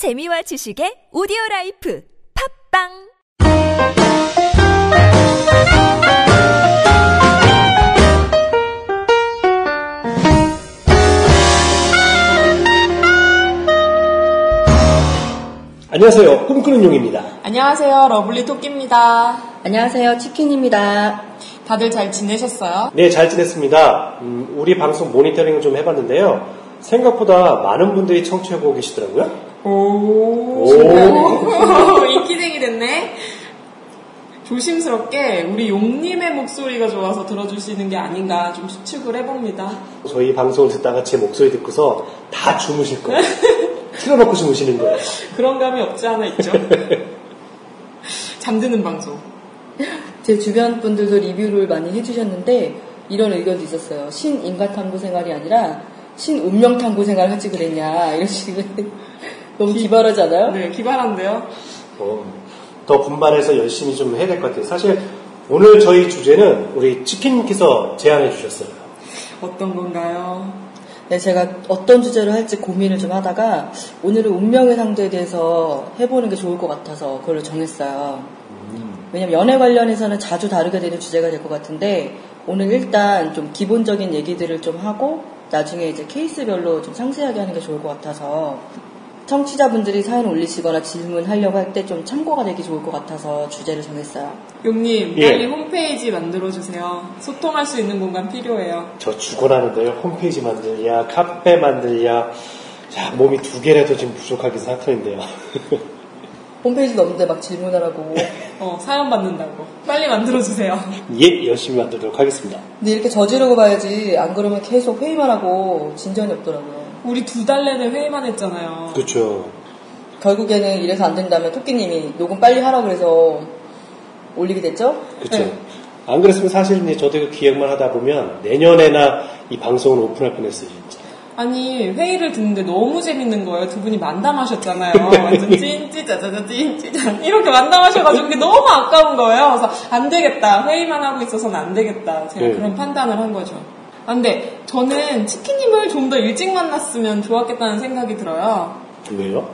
재미와 지식의 오디오 라이프 팟빵 안녕하세요. 꿈꾸는 용입니다. 안녕하세요. 러블리 토끼입니다. 안녕하세요. 치킨입니다. 다들 잘 지내셨어요? 네, 잘 지냈습니다. 음, 우리 방송 모니터링을 좀 해봤는데요. 생각보다 많은 분들이 청취하고 계시더라고요. 오, 오. 인기쟁이 됐네. 조심스럽게 우리 용님의 목소리가 좋아서 들어주시는 게 아닌가 좀 추측을 해봅니다. 저희 방송을 듣다가 제 목소리 듣고서 다 주무실 거예요. 틀어놓고 주무시는 거예요. 그런 감이 없지 않아 있죠? 잠드는 방송. 제 주변 분들도 리뷰를 많이 해주셨는데 이런 의견도 있었어요. 신인간 탐구 생활이 아니라 신운명 탐구 생활 하지 그랬냐 이런 식으로 너무 기 발하지 않아요? 네, 기발한데요. 어, 더 분발해서 열심히 좀 해야 될 것 같아요. 사실 오늘 저희 주제는 우리 치킨님께서 제안해 주셨어요. 어떤 건가요? 네, 제가 어떤 주제로 할지 고민을 좀 하다가 오늘은 운명의 상대에 대해서 해보는 게 좋을 것 같아서 그걸로 정했어요. 왜냐면 연애 관련해서는 자주 다루게 되는 주제가 될 것 같은데 오늘 일단 좀 기본적인 얘기들을 좀 하고 나중에 이제 케이스별로 좀 상세하게 하는 게 좋을 것 같아서 청취자분들이 사연 올리시거나 질문하려고 할 때 좀 참고가 되기 좋을 것 같아서 주제를 정했어요. 용님, 예. 빨리 홈페이지 만들어주세요. 소통할 수 있는 공간 필요해요. 저 죽어나는데요. 홈페이지 만들랴, 카페 만들랴. 자, 몸이 두 개라도 지금 부족하게 생각하는데요. 홈페이지도 없는데 막 질문하라고. 어, 사연 받는다고. 빨리 만들어주세요. 예, 열심히 만들도록 하겠습니다. 근데 이렇게 저지르고 봐야지 안 그러면 계속 회의만 하고 진전이 없더라고요. 우리 두 달 내내 회의만 했잖아요. 그렇죠. 결국에는 이래서 안 된다면 토끼님이 녹음 빨리 하라 그래서 올리게 됐죠? 그렇죠. 네. 안 그랬으면 사실 이제 저도 그 기획만 하다 보면 내년에나 이 방송을 오픈할 뻔했어요, 진짜. 아니, 회의를 듣는데 너무 재밌는 거예요. 두 분이 만담하셨잖아요. 완전 찐찌짜자자 찐찌자. 이렇게 만담하셔가지고 그게 너무 아까운 거예요. 그래서 안 되겠다. 회의만 하고 있어서는 안 되겠다. 제가 네. 그런 판단을 한 거죠. 아, 근데 저는 치킨님을 좀 더 일찍 만났으면 좋았겠다는 생각이 들어요. 왜요?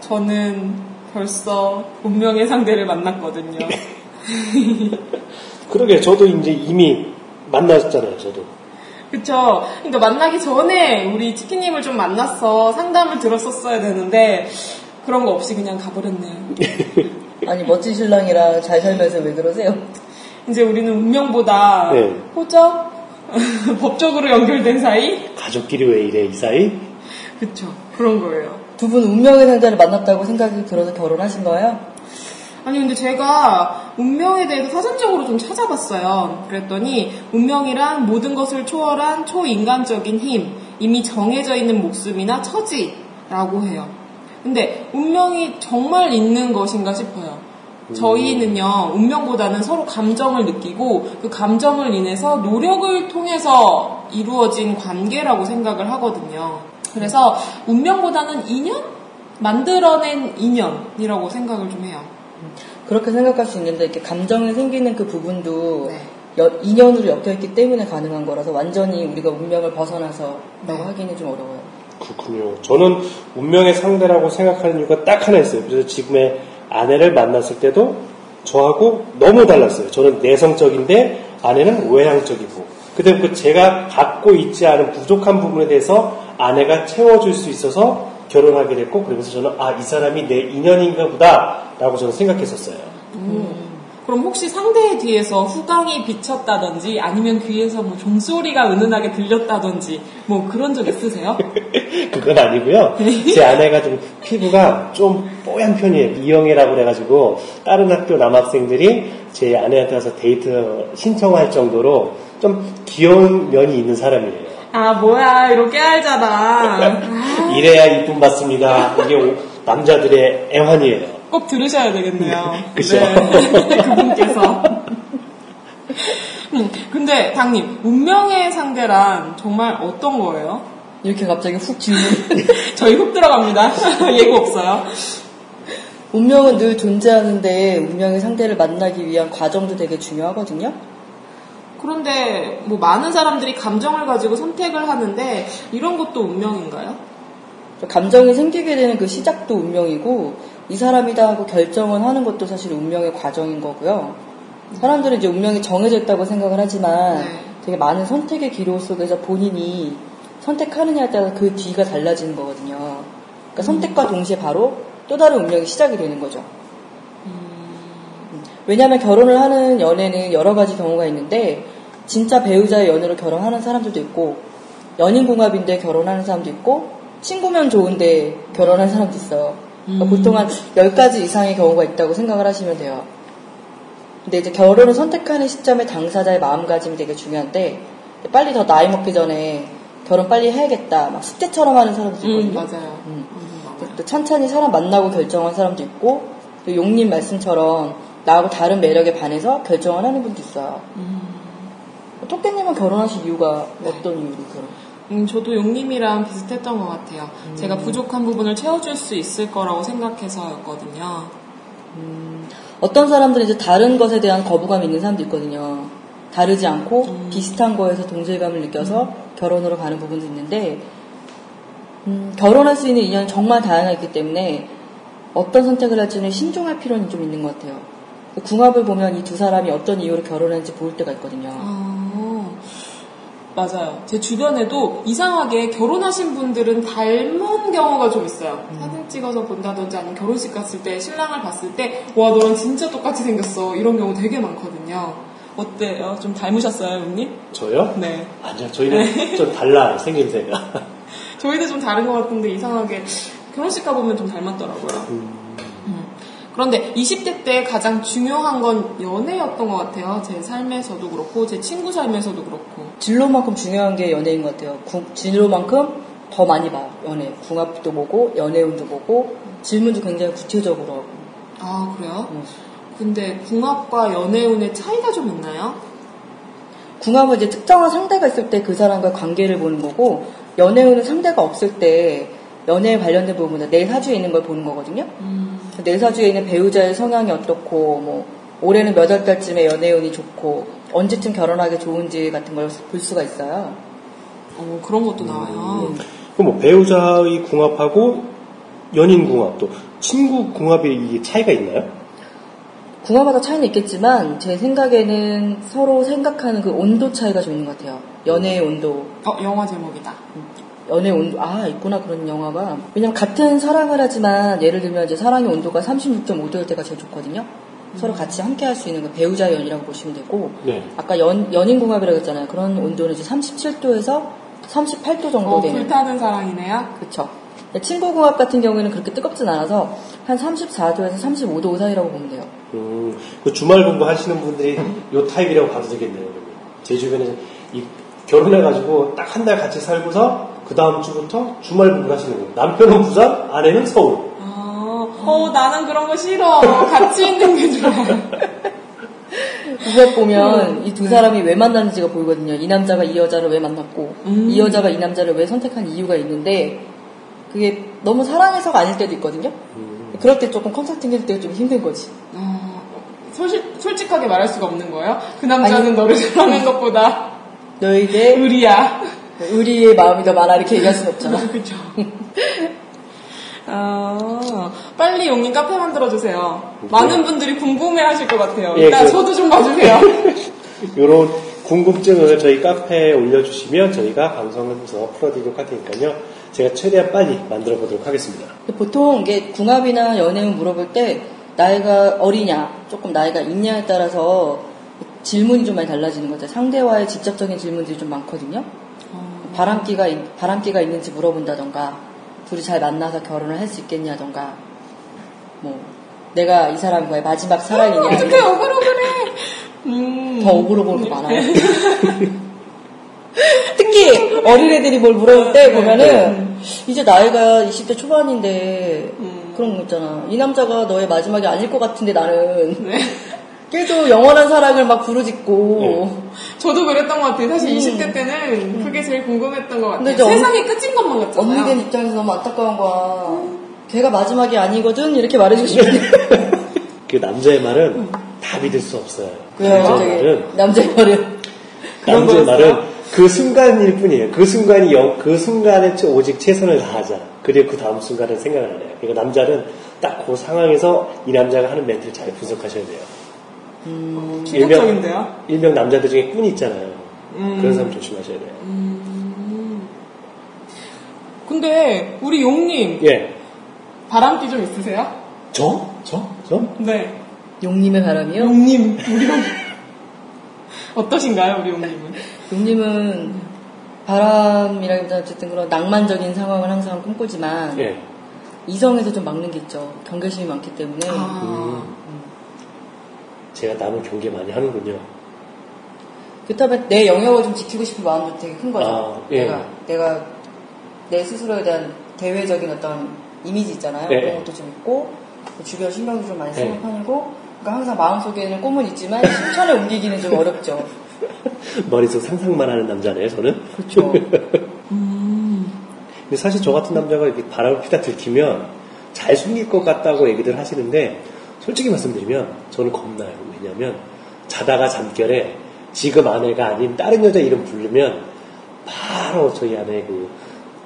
저는 벌써 운명의 상대를 만났거든요. 그러게, 저도 이제 이미 만났잖아요, 저도. 그쵸. 그러니까 만나기 전에 우리 치킨님을 좀 만났어 상담을 들었었어야 되는데 그런 거 없이 그냥 가버렸네요. 아니 멋진 신랑이랑 잘 살면서 왜 그러세요? 이제 우리는 운명보다 네. 호적 법적으로 연결된 사이 가족끼리 왜 이래, 이 사이? 그쵸. 그런 거예요. 두 분 운명의 상대를 만났다고 생각이 들어서 결혼하신 거예요? 아니 근데 제가 운명에 대해서 사전적으로 좀 찾아봤어요. 그랬더니 운명이란 모든 것을 초월한 초인간적인 힘, 이미 정해져 있는 목숨이나 처지라고 해요. 근데 운명이 정말 있는 것인가 싶어요. 저희는요, 운명보다는 서로 감정을 느끼고 그 감정을 인해서 노력을 통해서 이루어진 관계라고 생각을 하거든요. 그래서 운명보다는 인연? 만들어낸 인연이라고 생각을 좀 해요. 그렇게 생각할 수 있는데 이렇게 감정이 생기는 그 부분도 네. 여- 인연으로 엮여있기 때문에 가능한 거라서 완전히 우리가 운명을 벗어나서라고 네. 하기는 좀 어려워요. 그렇군요. 저는 운명의 상대라고 생각하는 이유가 딱 하나 있어요. 그래서 지금의 아내를 만났을 때도 저하고 너무 달랐어요. 저는 내성적인데 아내는 외향적이고. 그때부터 제가 갖고 있지 않은 부족한 부분에 대해서 아내가 채워줄 수 있어서 결혼하게 됐고, 그러면서 저는 아, 이 사람이 내 인연인가 보다 라고 저는 생각했었어요. 그럼 혹시 상대의 뒤에서 후광이 비쳤다든지 아니면 귀에서 뭐 종소리가 은은하게 들렸다든지 뭐 그런 적 있으세요? 그건 아니고요. 제 아내가 좀 피부가 좀 뽀얀 편이에요. 이영애라고 그래가지고 다른 학교 남학생들이 제 아내한테 가서 데이트 신청할 정도로 좀 귀여운 면이 있는 사람이에요. 아 뭐야 이렇게 알잖아. 이래야 이쁨 받습니다. 이게 오- 남자들의 애환이에요. 꼭 들으셔야 되겠네요. 그쵸. 네, 그분께서. 음, 근데 당님 운명의 상대란 정말 어떤 거예요? 이렇게 갑자기 훅 질문. 저희 훅 들어갑니다. 예고 없어요. 운명은 늘 존재하는데 운명의 상대를 만나기 위한 과정도 되게 중요하거든요. 그런데 뭐 많은 사람들이 감정을 가지고 선택을 하는데 이런 것도 운명인가요? 감정이 생기게 되는 그 시작도 운명이고 이 사람이다 하고 결정을 하는 것도 사실 운명의 과정인 거고요. 사람들은 이제 운명이 정해져 있다고 생각을 하지만 네. 되게 많은 선택의 기로 속에서 본인이 선택하느냐에 따라 그 뒤가 달라지는 거거든요. 그러니까 선택과 동시에 바로 또 다른 운명이 시작이 되는 거죠. 음. 왜냐하면 결혼을 하는 연애는 여러 가지 경우가 있는데 진짜 배우자의 연애로 결혼하는 사람들도 있고 연인 궁합인데 결혼하는 사람도 있고 친구면 좋은데 결혼하는 사람도 있어요. 그러니까 보통 한 10가지 이상의 경우가 있다고 생각을 하시면 돼요. 근데 이제 결혼을 선택하는 시점에 당사자의 마음가짐이 되게 중요한데 빨리 더 나이 먹기 전에 결혼 빨리 해야겠다 막 숙제처럼 하는 사람도 음, 있거든요. 맞아요. 음. 음. 또 천천히 사람 만나고 결정한 사람도 있고 또 용님 말씀처럼 나하고 다른 매력에 반해서 결정을 하는 분도 있어요. 토끼님은 결혼하실 이유가 어떤 이유로 결혼? 음, 저도 용님이랑 비슷했던 것 같아요. 제가 부족한 부분을 채워줄 수 있을 거라고 생각해서였거든요. 어떤 사람들은 이제 다른 것에 대한 거부감이 있는 사람도 있거든요. 다르지 않고 비슷한 거에서 동질감을 느껴서 결혼으로 가는 부분도 있는데 음, 결혼할 수 있는 인연이 정말 다양하기 때문에 어떤 선택을 할지는 신중할 필요는 좀 있는 것 같아요. 궁합을 보면 이 두 사람이 어떤 이유로 결혼했는지 보일 때가 있거든요. 아, 맞아요. 제 주변에도 이상하게 결혼하신 분들은 닮은 경우가 좀 있어요. 사진 찍어서 본다든지 아니면 결혼식 갔을 때 신랑을 봤을 때, 와, 너랑 진짜 똑같이 생겼어. 이런 경우 되게 많거든요. 어때요? 좀 닮으셨어요, 형님? 저요? 네. 아니요, 저희는 좀 달라요, 생김새가. 저희도 좀 다른 것 같은데 이상하게 결혼식 가보면 좀 닮았더라고요. 음. 그런데 20대 때 가장 중요한 건 연애였던 것 같아요. 제 삶에서도 그렇고, 제 친구 삶에서도 그렇고. 진로만큼 중요한 게 연애인 것 같아요. 구- 진로만큼 더 많이 봐요. 연애. 궁합도 보고 연애운도 보고 질문도 굉장히 구체적으로 하고. 아, 그래요? 음. 근데 궁합과 연애운의 차이가 좀 있나요? 궁합은 이제 특정한 상대가 있을 때 그 사람과 관계를 보는 거고 연애운은 상대가 없을 때 연애에 관련된 부분은 내 사주에 있는 걸 보는 거거든요. 내 사주에 있는 배우자의 성향이 어떻고 뭐 올해는 몇 월 달쯤에 연애운이 좋고 언제쯤 결혼하기 좋은지 같은 걸 볼 수가 있어요. 어, 그런 것도 나와요. 그럼 뭐 배우자의 궁합하고 연인 궁합 또 친구 궁합이 이게 차이가 있나요? 궁합마다 차이는 있겠지만 제 생각에는 서로 생각하는 그 온도 차이가 좀 있는 것 같아요. 연애의 온도, 어, 영화 제목이다. 연애 온도 아 있구나 그런 영화가 왜냐면 같은 사랑을 하지만 예를 들면 이제 사랑의 온도가 36.5도일 때가 제일 좋거든요. 서로 같이 함께 할 수 있는 그 배우자의 연이라고 보시면 되고 네. 아까 연, 연인 궁합이라고 했잖아요. 그런 온도는 이제 37도에서 38도 정도 어, 되는 불타는 사랑이네요. 그쵸. 친구 궁합 같은 경우에는 그렇게 뜨겁진 않아서 한 34도에서 35도 사이라고 보면 돼요. 음, 그 주말 공부 하시는 분들이 요 타입이라고 봐도 되겠네요. 제 주변에 이 결혼해가지고 딱 한 달 같이 살고서 그 다음 주부터 주말 하시는 거예요. 남편은 부산, 아내는 서울. 아, 어, 나는 그런 거 싫어. 같이 있는 게 좋아. 그것 보면 이두 사람이 왜 만났는지가 보이거든요. 이 남자가 이 여자를 왜 만났고, 음. 이 여자가 이 남자를 왜 선택한 이유가 있는데, 그게 너무 사랑해서가 아닐 때도 있거든요. 그럴 때 조금 컨설팅 할 때가 좀 힘든 거지. 어, 솔직, 솔직하게 말할 수가 없는 거예요? 그 남자는 아니. 너를 사랑하는 것보다 너희의 의리야. 의리의 마음이 더 많아 이렇게 얘기할 순 없잖아. 그죠. 아, 빨리 용님 카페 만들어주세요. 많은 분들이 궁금해 하실 것 같아요. 예, 일단 그- 저도 좀 봐주세요. 요런 궁금증을 저희 카페에 올려주시면 저희가 방송에서 풀어드리도록 할 테니까요. 제가 최대한 빨리 만들어 보도록 하겠습니다. 보통 이게 궁합이나 연애운 물어볼 때 나이가 어리냐, 조금 나이가 있냐에 따라서 질문이 좀 많이 달라지는 거죠. 상대와의 직접적인 질문들이 좀 많거든요. 바람기가 있- 바람기가 있는지 물어본다던가, 둘이 잘 만나서 결혼을 할 수 있겠냐던가, 뭐 내가 이 사람과의 마지막 사랑이냐, 어떻게 오글오글해. 음. 더 보는 거 많아요. 특히 어린애들이 뭘 물어볼 때 보면은 이제 나이가 20대 초반인데 그런 거 있잖아. 이 남자가 너의 마지막이 아닐 것 같은데 나는 네. 계속 영원한 사랑을 막 부르짖고 저도 그랬던 것 같아요. 사실 음. 20대 때는 그게 제일 궁금했던 것 같아요. 세상이 끝인 것만 같잖아요. 언니 된 입장에서 너무 안타까운 거야. 걔가 마지막이 아니거든 이렇게 말해주고 싶은데 그 남자의 말은 다 믿을 수 없어요. 왜요? 남자의 말은 남자의 말은 남자의? 말은 그 순간일 뿐이에요. 그 순간이 영, 그 순간에 오직 최선을 다하자. 그리고 그 다음 순간은 생각을 안 해요. 그러니까 남자는 딱 그 상황에서 이 남자가 하는 멘트를 잘 분석하셔야 돼요. 충격적인데요? 일명 남자들 중에 꾼이 있잖아요. 음. 그런 사람 조심하셔야 돼요. 근데 우리 용님 예. 바람기 좀 있으세요? 저? 저? 저? 네. 용님의 바람이요? 용님 우리 용 어떠신가요, 우리 용님은? 용님은 바람이라기보다 어쨌든 그런 낭만적인 상황을 항상 꿈꾸지만 예. 이성에서 좀 막는 게 있죠. 경계심이 많기 때문에 아, 제가 남을 경계 많이 하는군요. 그렇다면 내 영역을 좀 지키고 싶은 마음도 되게 큰 거죠. 아, 예. 내가 내가 내 스스로에 대한 대외적인 어떤 이미지 있잖아요. 예. 그런 것도 좀 있고 주변 신경도 좀 많이 쓰는 예. 편이고 그러니까 항상 마음속에는 꿈은 있지만 실천에 옮기기는 좀 어렵죠. 머릿속 상상만 하는 남자네요, 저는. 그렇죠. 근데 사실 저 같은 남자가 이렇게 바람을 피다 들키면 잘 숨길 것 같다고 얘기들 하시는데 솔직히 말씀드리면 저는 겁나요. 왜냐하면 자다가 잠결에 지금 아내가 아닌 다른 여자 이름 부르면 바로 저희 아내의 그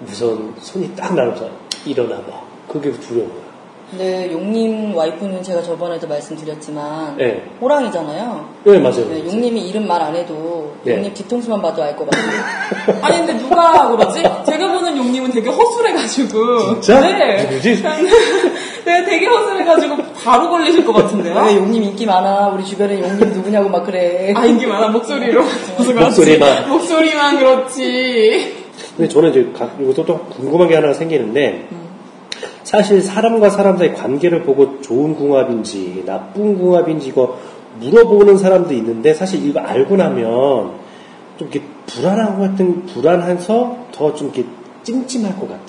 무서운 손이 딱 나면서 일어나봐. 그게 거야. 근데 용님 와이프는 제가 저번에도 말씀드렸지만 네. 호랑이잖아요. 네, 맞아요. 네, 용님이 이름 말 안 해도 네. 용님 뒤통수만 봐도 알 것 같아요. 아니 근데 누가 그러지? 제가 보는 용님은 되게 허술해가지고 진짜? 네. 누구지? 내가 되게 허술해가지고 바로 걸리실 것 같은데요? 왜 용님 인기 많아? 우리 주변에 용님 누구냐고 막 그래. 아 인기 많아 목소리로 그래서 그렇지. 목소리만. 목소리만 그렇지 근데 저는 이제 가- 이것도 또 궁금한 게 하나 생기는데 사실 사람과 사람 사이 관계를 보고 좋은 궁합인지 나쁜 궁합인지 이거 물어보는 사람도 있는데 사실 이거 알고 나면 좀 이렇게 불안한 것 같은 불안해서 더 좀 이렇게 찜찜할 것 같아요.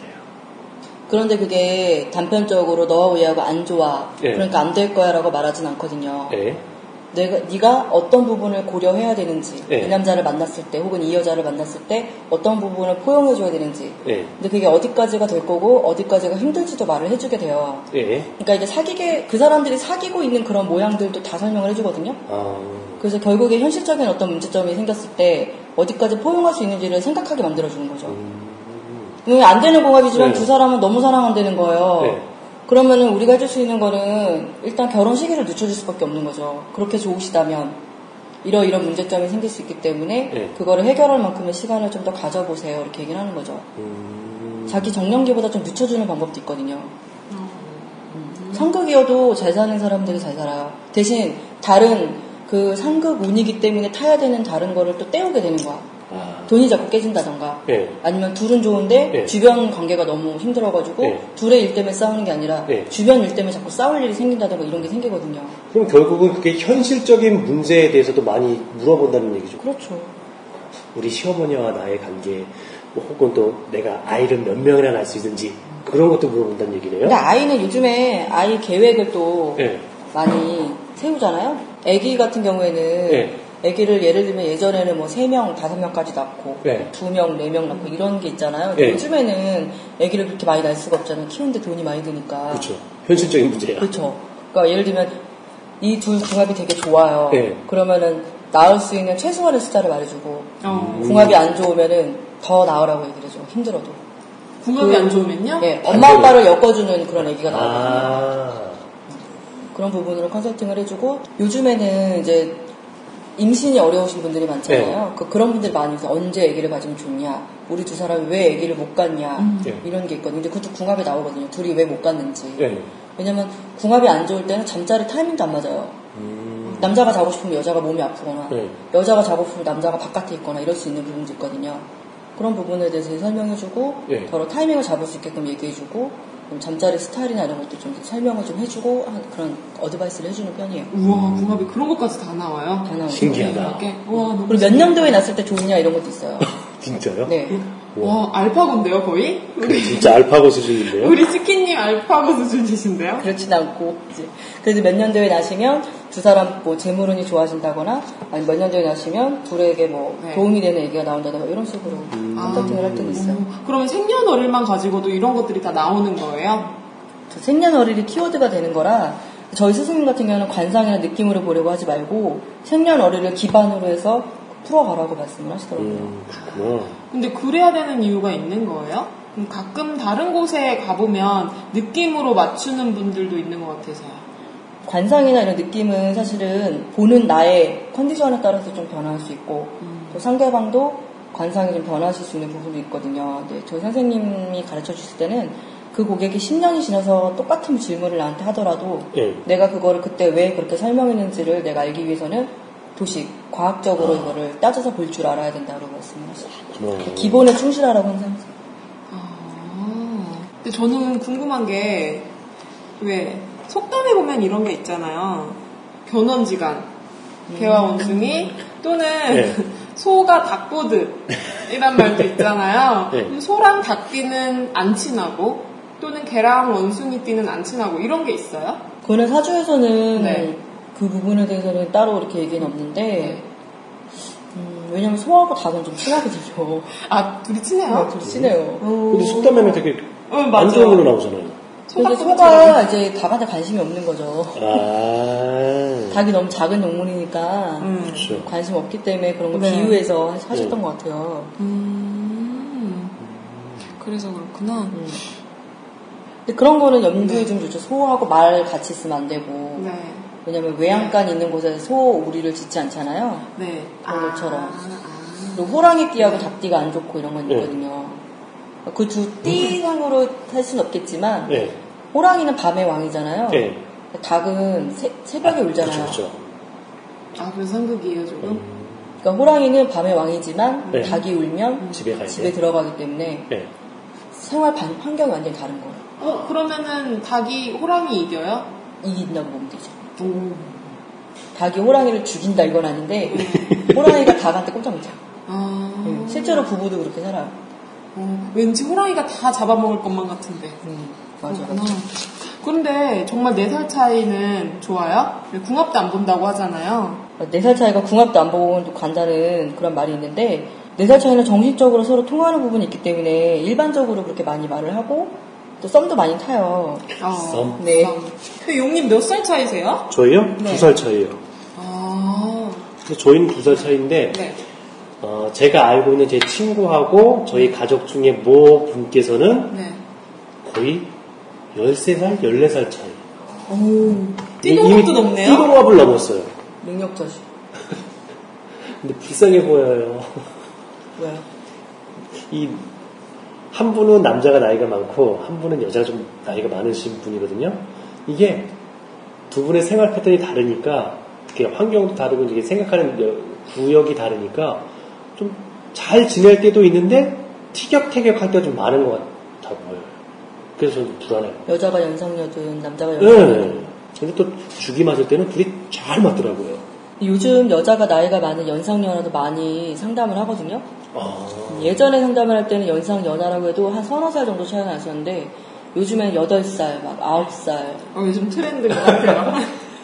그런데 그게 단편적으로 너와 우리하고 안 좋아. 예. 그러니까 안 될 거야라고 말하진 않거든요. 예. 내가 네가 어떤 부분을 고려해야 되는지 예. 이 남자를 만났을 때 혹은 이 여자를 만났을 때 어떤 부분을 포용해 줘야 되는지. 예. 근데 그게 어디까지가 될 거고 어디까지가 힘들지도 말을 해주게 돼요. 예. 그러니까 이제 사귀게 그 사람들이 사귀고 있는 그런 모양들도 다 설명을 해주거든요. 아, 그래서 결국에 현실적인 어떤 문제점이 생겼을 때 어디까지 포용할 수 있는지를 생각하게 만들어주는 거죠. 왜 냐면 안 되는 공합이지만 네. 두 사람은 너무 사랑한다는 거예요. 네. 그러면은 우리가 해줄 수 있는 거는 일단 결혼 시기를 늦춰줄 수밖에 없는 거죠. 그렇게 좋으시다면 이러 이런 문제점이 생길 수 있기 때문에 네. 그거를 해결할 만큼의 시간을 좀 더 가져보세요. 이렇게 얘기를 하는 거죠. 음, 자기 정년기보다 좀 늦춰주는 방법도 있거든요. 음. 상극이어도 잘 사는 사람들이 잘 살아요. 대신 다른 그 상극 운이기 때문에 타야 되는 다른 거를 또 때우게 되는 거야. 아, 돈이 자꾸 깨진다던가. 예. 아니면 둘은 좋은데 네. 주변 관계가 너무 힘들어가지고 네. 둘의 일 때문에 싸우는 게 아니라 네. 주변 일 때문에 자꾸 싸울 일이 생긴다던가 이런 게 생기거든요. 그럼 결국은 그게 현실적인 문제에 대해서도 많이 물어본다는 얘기죠. 그렇죠. 우리 시어머니와 나의 관계, 뭐 혹은 또 내가 아이를 몇 명이나 낳을 수 있는지 그런 것도 물어본다는 얘기네요. 근데 아이는 요즘에 아이 계획을 또 예. 많이 세우잖아요. 아기 같은 경우에는 네. 아기를 예를 들면 예전에는 뭐 3명, 5명까지 낳고 네. 2명, 4명 낳고 이런 게 있잖아요. 네. 요즘에는 아기를 그렇게 많이 낳을 수가 없잖아요. 키우는데 돈이 많이 드니까. 그렇죠. 현실적인 문제야. 그렇죠. 그러니까 예를 들면 이 둘 궁합이 되게 좋아요. 네. 그러면은 낳을 수 있는 최소한의 숫자를 말해주고 어. 궁합이 안 좋으면은 더 낳으라고 얘기를 해줘. 힘들어도. 궁합이 안 좋으면요? 예, 엄마 아빠를 엮어주는 그런 얘기가 나와요. 아, 그런 부분으로 컨설팅을 해주고 요즘에는 이제 임신이 어려우신 분들이 많잖아요. 그, 그런 분들이 많이 있어요. 언제 아기를 가지면 좋냐? 우리 두 사람이 왜 아기를 못 갖냐? 네. 이런 게 있거든요. 근데 그것도 궁합에 나오거든요. 둘이 왜못 갖는지. 예. 왜냐면 궁합이 안 좋을 때는 잠자리 타이밍도 안 맞아요. 음, 남자가 자고 싶으면 여자가 몸이 아프거나 네. 여자가 자고 싶으면 남자가 바깥에 있거나 이럴 수 있는 부분도 있거든요. 그런 부분에 대해서 설명해주고 네. 더러 타이밍을 잡을 수 있게끔 얘기해주고 잠자리 스타일이나 이런 것도 좀 설명을 좀 해주고 한 그런 어드바이스를 해주는 편이에요. 우와 궁합이 그런 것까지 다 나와요? 다 나오죠. 신기하다. 와 너무 그리고 몇 년도에 났을 때 좋냐 이런 것도 있어요. 진짜요? 네. 와 알파고인데요 거의? 우리, 진짜 알파고 수준인데요? 우리 치킨님 알파고 수준이신데요? 그렇진 않고 이제 그래도 몇 년도에 나시면 두 사람 뭐 재물운이 좋아진다거나 아니 몇 년도에 나시면 둘에게 뭐 네. 도움이 되는 얘기가 나온다거나 이런 식으로 컨설팅을 할 때도 있어요. 어, 그러면 생년월일만 가지고도 이런 것들이 다 나오는 거예요? 저 생년월일이 키워드가 되는 거라 저희 스승님 같은 경우는 관상이나 느낌으로 보려고 하지 말고 생년월일을 기반으로 해서 풀어가라고 말씀을 하시더라고요. 음, 그렇구나. 근데 그래야 되는 이유가 있는 거예요? 그럼 가끔 다른 곳에 가보면 느낌으로 맞추는 분들도 있는 것 같아서요. 관상이나 이런 느낌은 사실은 보는 나의 컨디션에 따라서 좀 변할 수 있고 또 상대방도 관상이 좀 변하실 수 있는 부분도 있거든요. 근데 저희 선생님이 가르쳐 주실 때는 그 고객이 10년이 지나서 똑같은 질문을 나한테 하더라도 예. 내가 그거를 그때 왜 그렇게 설명했는지를 내가 알기 위해서는 도식, 과학적으로 이거를 따져서 볼 줄 알아야 된다고 말씀을 하시죠. 그렇구나. 기본에 충실하라고 항상. 아, 근데 저는 궁금한 게, 왜, 속담에 보면 이런 게 있잖아요. 견원지간, 개와 원숭이, 또는 네. 소가 닭보듯, 이란 말도 있잖아요. 네. 소랑 닭띠는 안 친하고, 또는 개랑 원숭이띠는 안 친하고, 이런 게 있어요? 그거는 사주에서는 네. 그 부분에 대해서는 따로 이렇게 얘기는 없는데 음, 왜냐면 소하고 닭은 좀 친하거든요. 아, 둘이 친해요? 둘이 친해요. 어, 근데 속담에는 되게 어, 안 맞아요. 좋은 걸로 나오잖아요. 근데 소가 소가 이제 닭한테 관심이 없는 거죠. 아. 닭이 너무 작은 동물이니까 음. 그렇죠. 관심 없기 때문에 그런 거 네. 비유해서 하셨던 네. 것 같아요. 음. 그래서 그렇구나. 음. 근데 그런 거는 염두에 좀 주죠. 소하고 말 같이 있으면 안 되고. 네. 왜냐면 외양간 있는 곳에 소 우리를 짓지 않잖아요. 네. 그런 것처럼. 아. 그리고 호랑이 띠하고 닭띠가 안 좋고 이런 건 네. 있거든요. 그두 띠상으로 할 수는 없겠지만 예. 호랑이는 밤의 왕이잖아요. 예. 닭은 새, 새벽에 울잖아요. 그렇죠, 그렇죠. 아, 그래서 상극이에요, 조금? 음, 그러니까 호랑이는 밤의 왕이지만 네. 닭이 울면 집에. 집에 들어가기 때문에 예. 생활 반- 환경이 완전히 다른 거예요. 어, 그러면은 닭이 호랑이 이겨요? 이긴다고 보면 되죠. 오. 닭이 호랑이를 죽인다 이건 아닌데 호랑이가 닭한테 꼼짝 못해요. 아. 음, 실제로 부부도 그렇게 살아요. 어, 왠지 호랑이가 다 잡아먹을 것만 같은데. 음, 맞아. 그런데 정말 4살 차이는 좋아요? 궁합도 안 본다고 하잖아요. 네살 차이가 궁합도 안 보고 간다는 그런 말이 있는데 네살 차이는 정신적으로 서로 통하는 부분이 있기 때문에 일반적으로 그렇게 많이 말을 하고 또 썸도 많이 타요. 어, 썸? 네. 근데 용님 몇 살 차이세요? 저희요? 네. 두 살 차이예요. 아, 근데 저희는 두 살 차이인데 네. 어, 제가 알고 있는 제 친구하고 저희 가족 중에 모 분께서는 네. 거의 13살, 14살 차이. 오, 띠동갑도 높네요? 띠동갑을 넘었어요. 능력자식. 근데 불쌍해 보여요. 왜요? 이, 한 분은 남자가 나이가 많고, 한 분은 여자가 좀 나이가 많으신 분이거든요. 이게 두 분의 생활 패턴이 다르니까, 특히 환경도 다르고, 이게 생각하는 여- 구역이 다르니까, 좀 잘 지낼 때도 있는데, 티격태격할 때가 좀 많은 것 같아 보여요. 그래서 불안해요. 여자가 연상녀든 남자가 연상녀든 네. 근데 또 죽이 맞을 때는 둘이 잘 맞더라고요. 요즘 여자가 나이가 많은 연상 연하도 많이 상담을 하거든요. 아, 예전에 상담을 할 때는 연상 연하라고 해도 한 서너 살 정도 차이가 났었는데 요즘엔 8살, 막 9살 어, 요즘 트렌드인 것 같아요.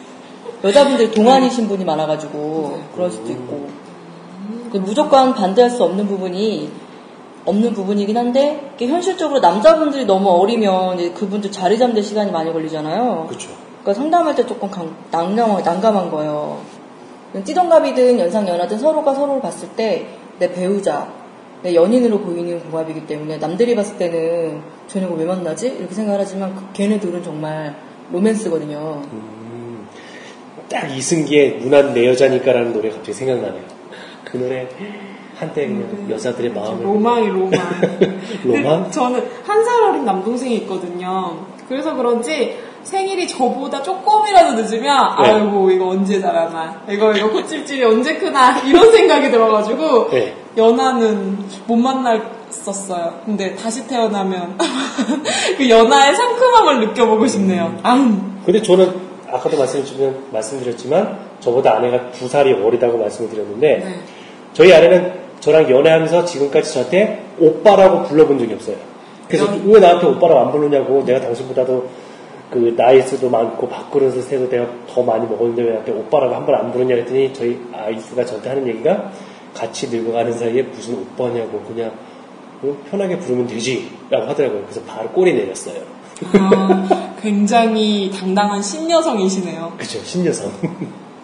여자분들이 동안이신 분이 많아가지고 그럴 수도 있고 그 무조건 반대할 수 없는 부분이 없는 부분이긴 한데 이게 현실적으로 남자분들이 너무 어리면 그분들 자리 잡는 데 시간이 많이 걸리잖아요. 그렇죠. 그러니까 상담할 때 조금 강- 난감한, 난감한 거예요. 띠동갑이든 연상연하든 서로가 서로를 봤을 때 내 배우자, 내 연인으로 보이는 궁합이기 때문에 남들이 봤을 때는 쟤네가 왜 만나지? 이렇게 생각을 하지만 그 걔네들은 정말 로맨스거든요. 음, 딱 이승기의 누난 내 여자니까라는 노래 갑자기 생각나네요. 그 노래 한때 그냥 여자들의 마음을 로망이 로망. 로망? 저는 한 살 어린 남동생이 있거든요. 그래서 그런지 생일이 저보다 조금이라도 늦으면 네. 아이고 이거 언제 자라나 이거 이거 꽃집집이 언제 크나 이런 생각이 들어가지고 네. 연하는 못 만났었어요. 근데 다시 태어나면 그 연하의 상큼함을 느껴보고 싶네요. 아, 근데 저는 아까도 말씀드렸지만, 말씀드렸지만 저보다 아내가 두 살이 어리다고 말씀을 드렸는데 네. 저희 아내는 저랑 연애하면서 지금까지 저한테 오빠라고 불러본 적이 없어요. 그래서 연- 왜 나한테 오빠라고 안 부르냐고 내가 당신보다도 그 나이 수도 많고 밥그릇을 세도 내가 더 많이 먹었는데 왜 나한테 오빠라고 한 번 안 부르냐 했더니 저희 아이스가 저한테 하는 얘기가 같이 늙어가는 사이에 무슨 오빠냐고 그냥 어, 편하게 부르면 되지 라고 하더라고요. 그래서 바로 꼬리 내렸어요. 아, 굉장히 당당한 신여성이시네요. 그쵸 신여성.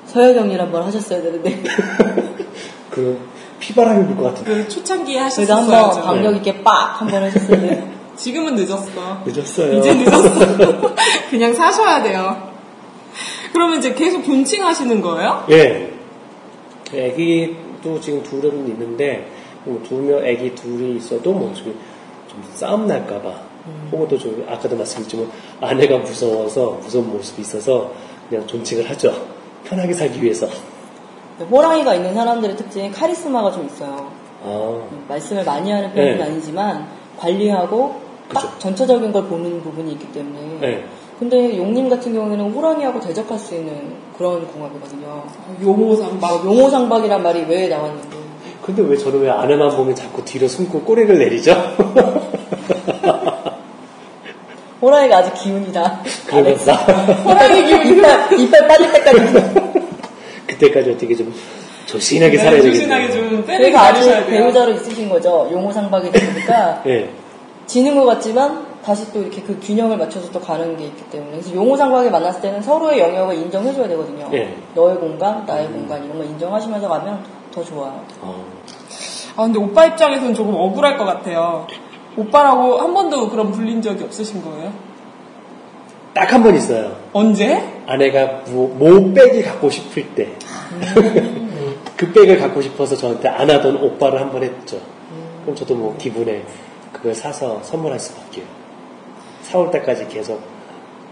서여경이란 말 하셨어야 되는데. 그 피바람이 불 것 같은데. 그 초창기에 그래도 한번 하셨었어야죠. 박력 있게 빡 한번 해줬어요. 지금은 늦었어. 늦었어요. 이제 늦었어. 그냥 사셔야 돼요. 그러면 이제 계속 존칭하시는 거예요? 예. 애기도 지금 둘은 있는데, 뭐 두명 애기 둘이 있어도 뭐 좀, 좀 싸움 날까봐. 혹은 또 좀, 아까도 말씀드렸지만, 아내가 무서워서, 무서운 모습이 있어서, 그냥 존칭을 하죠. 편하게 살기 위해서. 호랑이가 있는 사람들의 특징이 카리스마가 좀 있어요. 아, 말씀을 많이 하는 편은 네. 아니지만 관리하고 딱 그죠. 전체적인 걸 보는 부분이 있기 때문에. 네. 근데 용님 같은 경우에는 호랑이하고 대적할 수 있는 그런 공학이거든요. 용호상 막 용호상박이란 말이 왜 나왔는데. 근데 왜 저는 왜 아내만 보면 자꾸 뒤로 숨고 꼬리를 내리죠? 호랑이가 아직 기운이다. 그러면서 호랑이 기운이 이빨, 이빨 빠질 때까지. 그때까지 어떻게 좀 조신하게 살아야 되겠네요. 조신하게 좀 다니셔야 돼요. 배우자로 있으신 거죠. 용호상박이 되니까 예. 지는 것 같지만 다시 또 이렇게 그 균형을 맞춰서 또 가는 게 있기 때문에 그래서 용호상박이 만났을 때는 서로의 영역을 인정해줘야 되거든요. 예. 너의 공간, 나의 공간 이런 거 인정하시면서 가면 더 좋아요. 어, 아 근데 오빠 입장에서는 조금 억울할 것 같아요. 오빠라고 한 번도 그런 불린 적이 없으신 거예요? 딱 한 번 있어요. 언제? 아내가 뭐, 모 백이 갖고 싶을 때. 그 백을 갖고 싶어서 저한테 안 하던 오빠를 한 번 했죠. 그럼 저도 뭐 기분에 그걸 사서 선물할 수밖에요. 사올 때까지 계속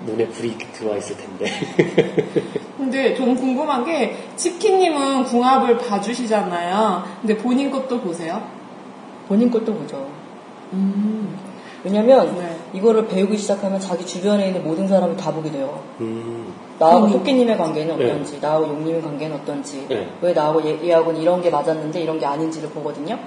눈에 불이 들어와 있을 텐데. 근데 저는 궁금한 게 치킨님은 궁합을 봐주시잖아요. 근데 본인 것도 보세요? 본인 것도 보죠. 왜냐면 네. 이거를 배우기 시작하면 자기 주변에 있는 모든 사람을 다 보게 돼요. 음, 나하고 음. 토끼님의 관계는 네. 어떤지, 나하고 용님의 관계는 어떤지, 네. 왜 나하고 얘, 얘하고는 이런 게 맞았는데 이런 게 아닌지를 보거든요.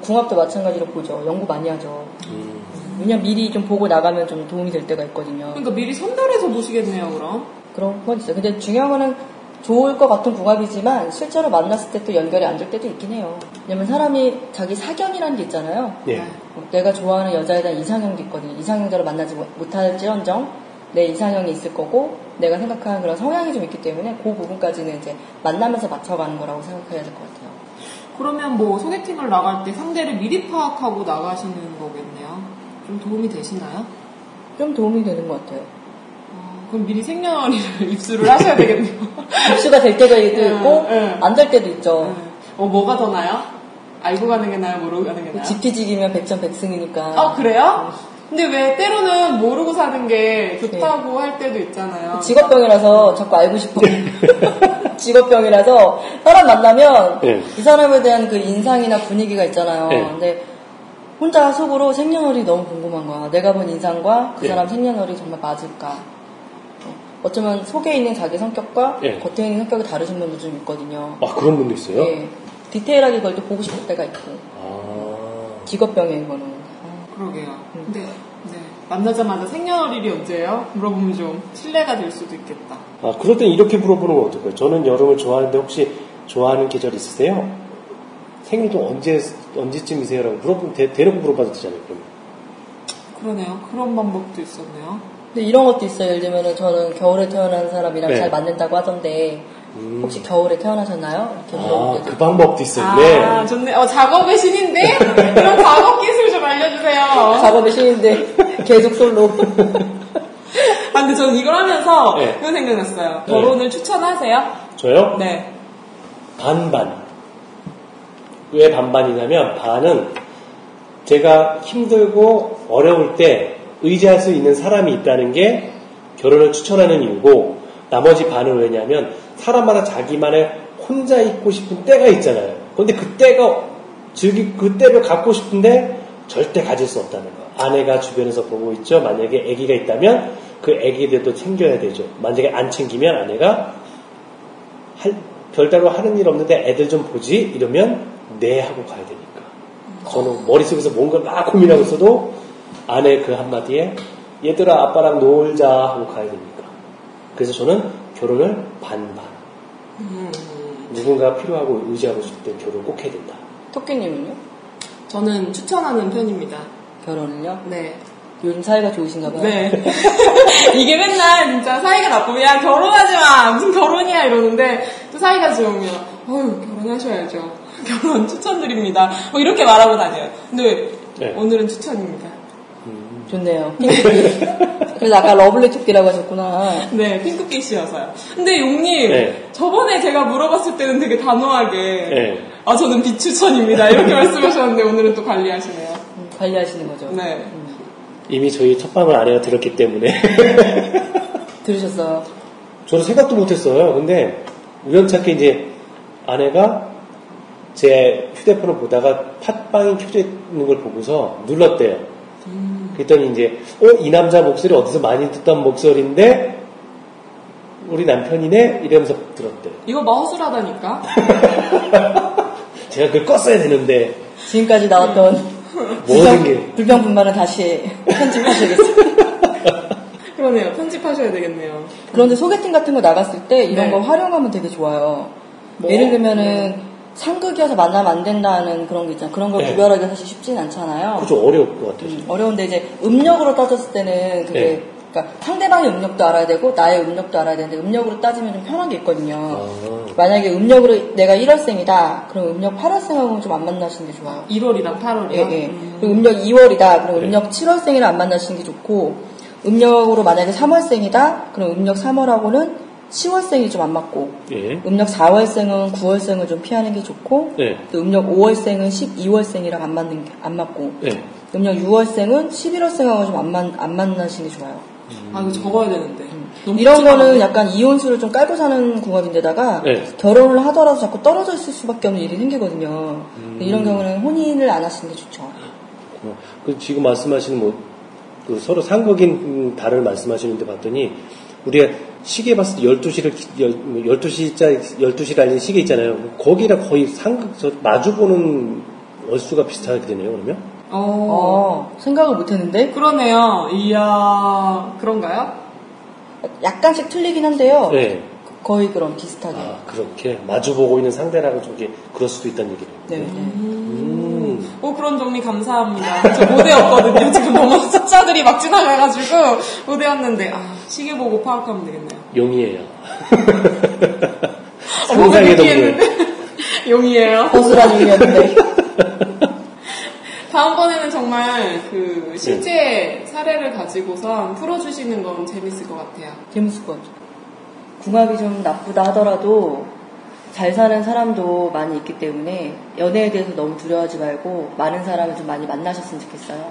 궁합도 마찬가지로 보죠. 연구 많이 하죠. 음. 왜냐면 미리 좀 보고 나가면 좀 도움이 될 때가 있거든요. 그러니까 미리 선별해서 보시겠네요, 그럼. 그런 건 있어요. 근데 중요한 거는 좋을 것 같은 궁합이지만 실제로 만났을 때 또 연결이 안 될 때도 있긴 해요. 왜냐면 사람이 자기 사견이라는 게 있잖아요. 예. 내가 좋아하는 여자에 대한 이상형도 있거든요. 이상형대로 만나지 못- 못할지언정 내 이상형이 있을 거고 내가 생각하는 그런 성향이 좀 있기 때문에 그 부분까지는 이제 만나면서 맞춰가는 거라고 생각해야 될 것 같아요. 그러면 뭐 소개팅을 나갈 때 상대를 미리 파악하고 나가시는 거겠네요. 좀 도움이 되시나요? 좀 도움이 되는 것 같아요. 어, 그럼 미리 생년월일을 입수를 하셔야 되겠네요. 입수가 될 때도 있고. 안 될 때도 있죠. 어, 뭐가 더 나요? 알고 가는 게 나요? 모르고 가는 게 나요? 집 뒤지기면 백전백승이니까. 아, 그래요? 근데 왜 때로는 모르고 사는 게 좋다고 할 때도 있잖아요. 직업병이라서 자꾸 알고 싶어. 직업병이라서 사람 만나면 네. 이 사람에 대한 그 인상이나 분위기가 있잖아요. 네. 근데 혼자 속으로 생년월일이 너무 궁금한 거야. 내가 본 인상과 그 네. 사람 생년월일이 정말 맞을까. 어, 어쩌면 속에 있는 자기 성격과 네. 겉에 있는 성격이 다르신 분도 좀 있거든요. 아, 그런 분도 있어요? 예. 디테일하게 그걸 또 보고 싶을 때가 있고. 아, 직업병이에요, 이거는. 그러게요. 근데 네. 만나자마자 생년월일이 언제예요? 물어보면 좀 신뢰가 될 수도 있겠다. 아, 그럴 땐 이렇게 물어보는 건 어떨까요? 저는 여름을 좋아하는데 혹시 좋아하는 계절 있으세요? 생일도 언제, 언제쯤이세요? 라고 물어보면, 대, 대놓고 물어봐도 되잖아요, 그러면. 그러네요. 그런 방법도 있었네요. 근데 이런 것도 있어요. 예를 들면 저는 겨울에 태어난 사람이랑 네. 잘 맞는다고 하던데 음. 혹시 겨울에 태어나셨나요? 이렇게 아, 그 방법도 있어요. 아, 네. 좋네. 어, 작업의 신인데? 그럼 작업 기술 좀 알려주세요. 작업에 쉬는데 계속 솔로. 아, 근데 저는 이걸 하면서 네. 그거 생각났어요. 네. 결혼을 추천하세요? 저요? 네. 반반. 왜 반반이냐면, 반은 제가 힘들고 어려울 때 의지할 수 있는 사람이 있다는 게 결혼을 추천하는 이유고, 나머지 반은 왜냐면, 사람마다 자기만의 혼자 있고 싶은 때가 있잖아요. 근데 그 때가, 즐기, 그 때를 갖고 싶은데 절대 가질 수 없다는 거. 아내가 주변에서 보고 있죠. 만약에 아기가 있다면 그 아기들도 챙겨야 되죠. 만약에 안 챙기면 아내가 할- 별다로 하는 일 없는데 애들 좀 보지? 이러면 네 하고 가야 되니까. 저는 머릿속에서 뭔가 막 고민하고 있어도 아내 그 한마디에 얘들아 아빠랑 놀자 하고 가야 되니까. 그래서 저는 결혼을 반반. 누군가 필요하고 의지하고 싶을 때 결혼 꼭 해야 된다. 토끼님은요? 저는 추천하는 편입니다. 결혼을요? 네. 요즘 사이가 좋으신가 봐요. 네. 이게 맨날 진짜 사이가 나쁘면 야 결혼하지 마 무슨 결혼이야 이러는데 또 사이가 좋으면 어휴 결혼하셔야죠. 결혼 추천드립니다. 뭐 이렇게 말하고 다녀요. 근데 네. 오늘은 추천입니다. 좋네요. 그래서 아까 러블리 토끼라고 하셨구나. 네, 핑크빛이어서요. 근데 용님, 네. 저번에 제가 물어봤을 때는 되게 단호하게, 네. 아, 저는 비추천입니다. 이렇게 말씀하셨는데 오늘은 또 관리하시네요. 음, 관리하시는 거죠. 네. 이미 저희 첫 방을 아내가 들었기 때문에 들으셨어요? 저는 생각도 못했어요. 근데 우연찮게 이제 아내가 제 휴대폰을 보다가 팟빵이 켜져 있는 걸 보고서 눌렀대요. 그랬더니 이제 어 이 남자 목소리 어디서 많이 듣던 목소리인데 우리 남편이네 이러면서 들었대요. 이거 마우스라다니까? 제가 그걸 껐어야 되는데 지금까지 나왔던 모든 게 불평, 불만은 다시 편집하셔야겠어요. 그러네요. 편집하셔야 되겠네요. 그런데 소개팅 같은 거 나갔을 때 이런 네. 거 활용하면 되게 좋아요. 뭐? 예를 들면은 상극이어서 만나면 안 된다는 그런 게 있잖아요. 그런 걸 네. 구별하기가 사실 쉽진 않잖아요. 그죠 어려울 것 같아요. 음, 어려운데 이제 음력으로 따졌을 때는 그게 네. 그러니까 상대방의 음력도 알아야 되고 나의 음력도 알아야 되는데 음력으로 따지면 좀 편한 게 있거든요. 아, 만약에 음력으로 내가 1월생이다. 그럼 음력 8월생하고는 좀 안 만나시는 게 좋아요. 1월이랑 8월이요? 예, 예. 그리고 음력 2월이다. 그럼 네. 음력 7월생이랑 안 만나시는 게 좋고, 음력으로 만약에 3월생이다. 그럼 음력 3월하고는 10월생이 좀 안 맞고, 예. 음력 4월생은 9월생을 좀 피하는 게 좋고, 네. 또 음력 5월생은 12월생이랑 안 맞는 게, 안 맞고, 네. 음력 6월생은 11월생하고 좀 안 만, 안 만나시는 게 좋아요. 아, 이거 적어야 되는데. 너무 이런 거는. 약간 이혼수를 좀 깔고 사는 궁합인데다가 네. 결혼을 하더라도 자꾸 떨어져 있을 수밖에 없는 일이 생기거든요. 음. 이런 경우는 혼인을 안 하시는 게 좋죠. 어, 그 지금 말씀하시는 뭐, 그 서로 상극인 음, 달을 말씀하시는데 봤더니, 우리가 시계 봤을 때 12시를, 12시짜, 12시를 알리는 시계 있잖아요. 거기랑 거의 상극, 저 마주보는 월수가 비슷하게 되네요, 그러면? 어. 어, 생각을 못 했는데? 그러네요. 이야, 그런가요? 약간씩 틀리긴 한데요. 네. 거의 그런 비슷하게. 아, 그렇게 마주보고 있는 상대라고 좀 이렇게 그럴 수도 있다는 얘기네요. 네, 네. 음. 오, 그런 정리 감사합니다. 저 모대였거든요. 지금 너무 숫자들이 막 지나가가지고 모대였는데, 아, 시계 보고 파악하면 되겠네요. 용이에요. 상상의 동물. 용이에요. 고스란 용이었는데. 다음번에는 정말 그 실제 네. 사례를 가지고선 풀어주시는 건 재밌을 것 같아요. 재밌을 것 같아요. 궁합이 좀 나쁘다 하더라도 잘 사는 사람도 많이 있기 때문에 연애에 대해서 너무 두려워하지 말고 많은 사람을 좀 많이 만나셨으면 좋겠어요.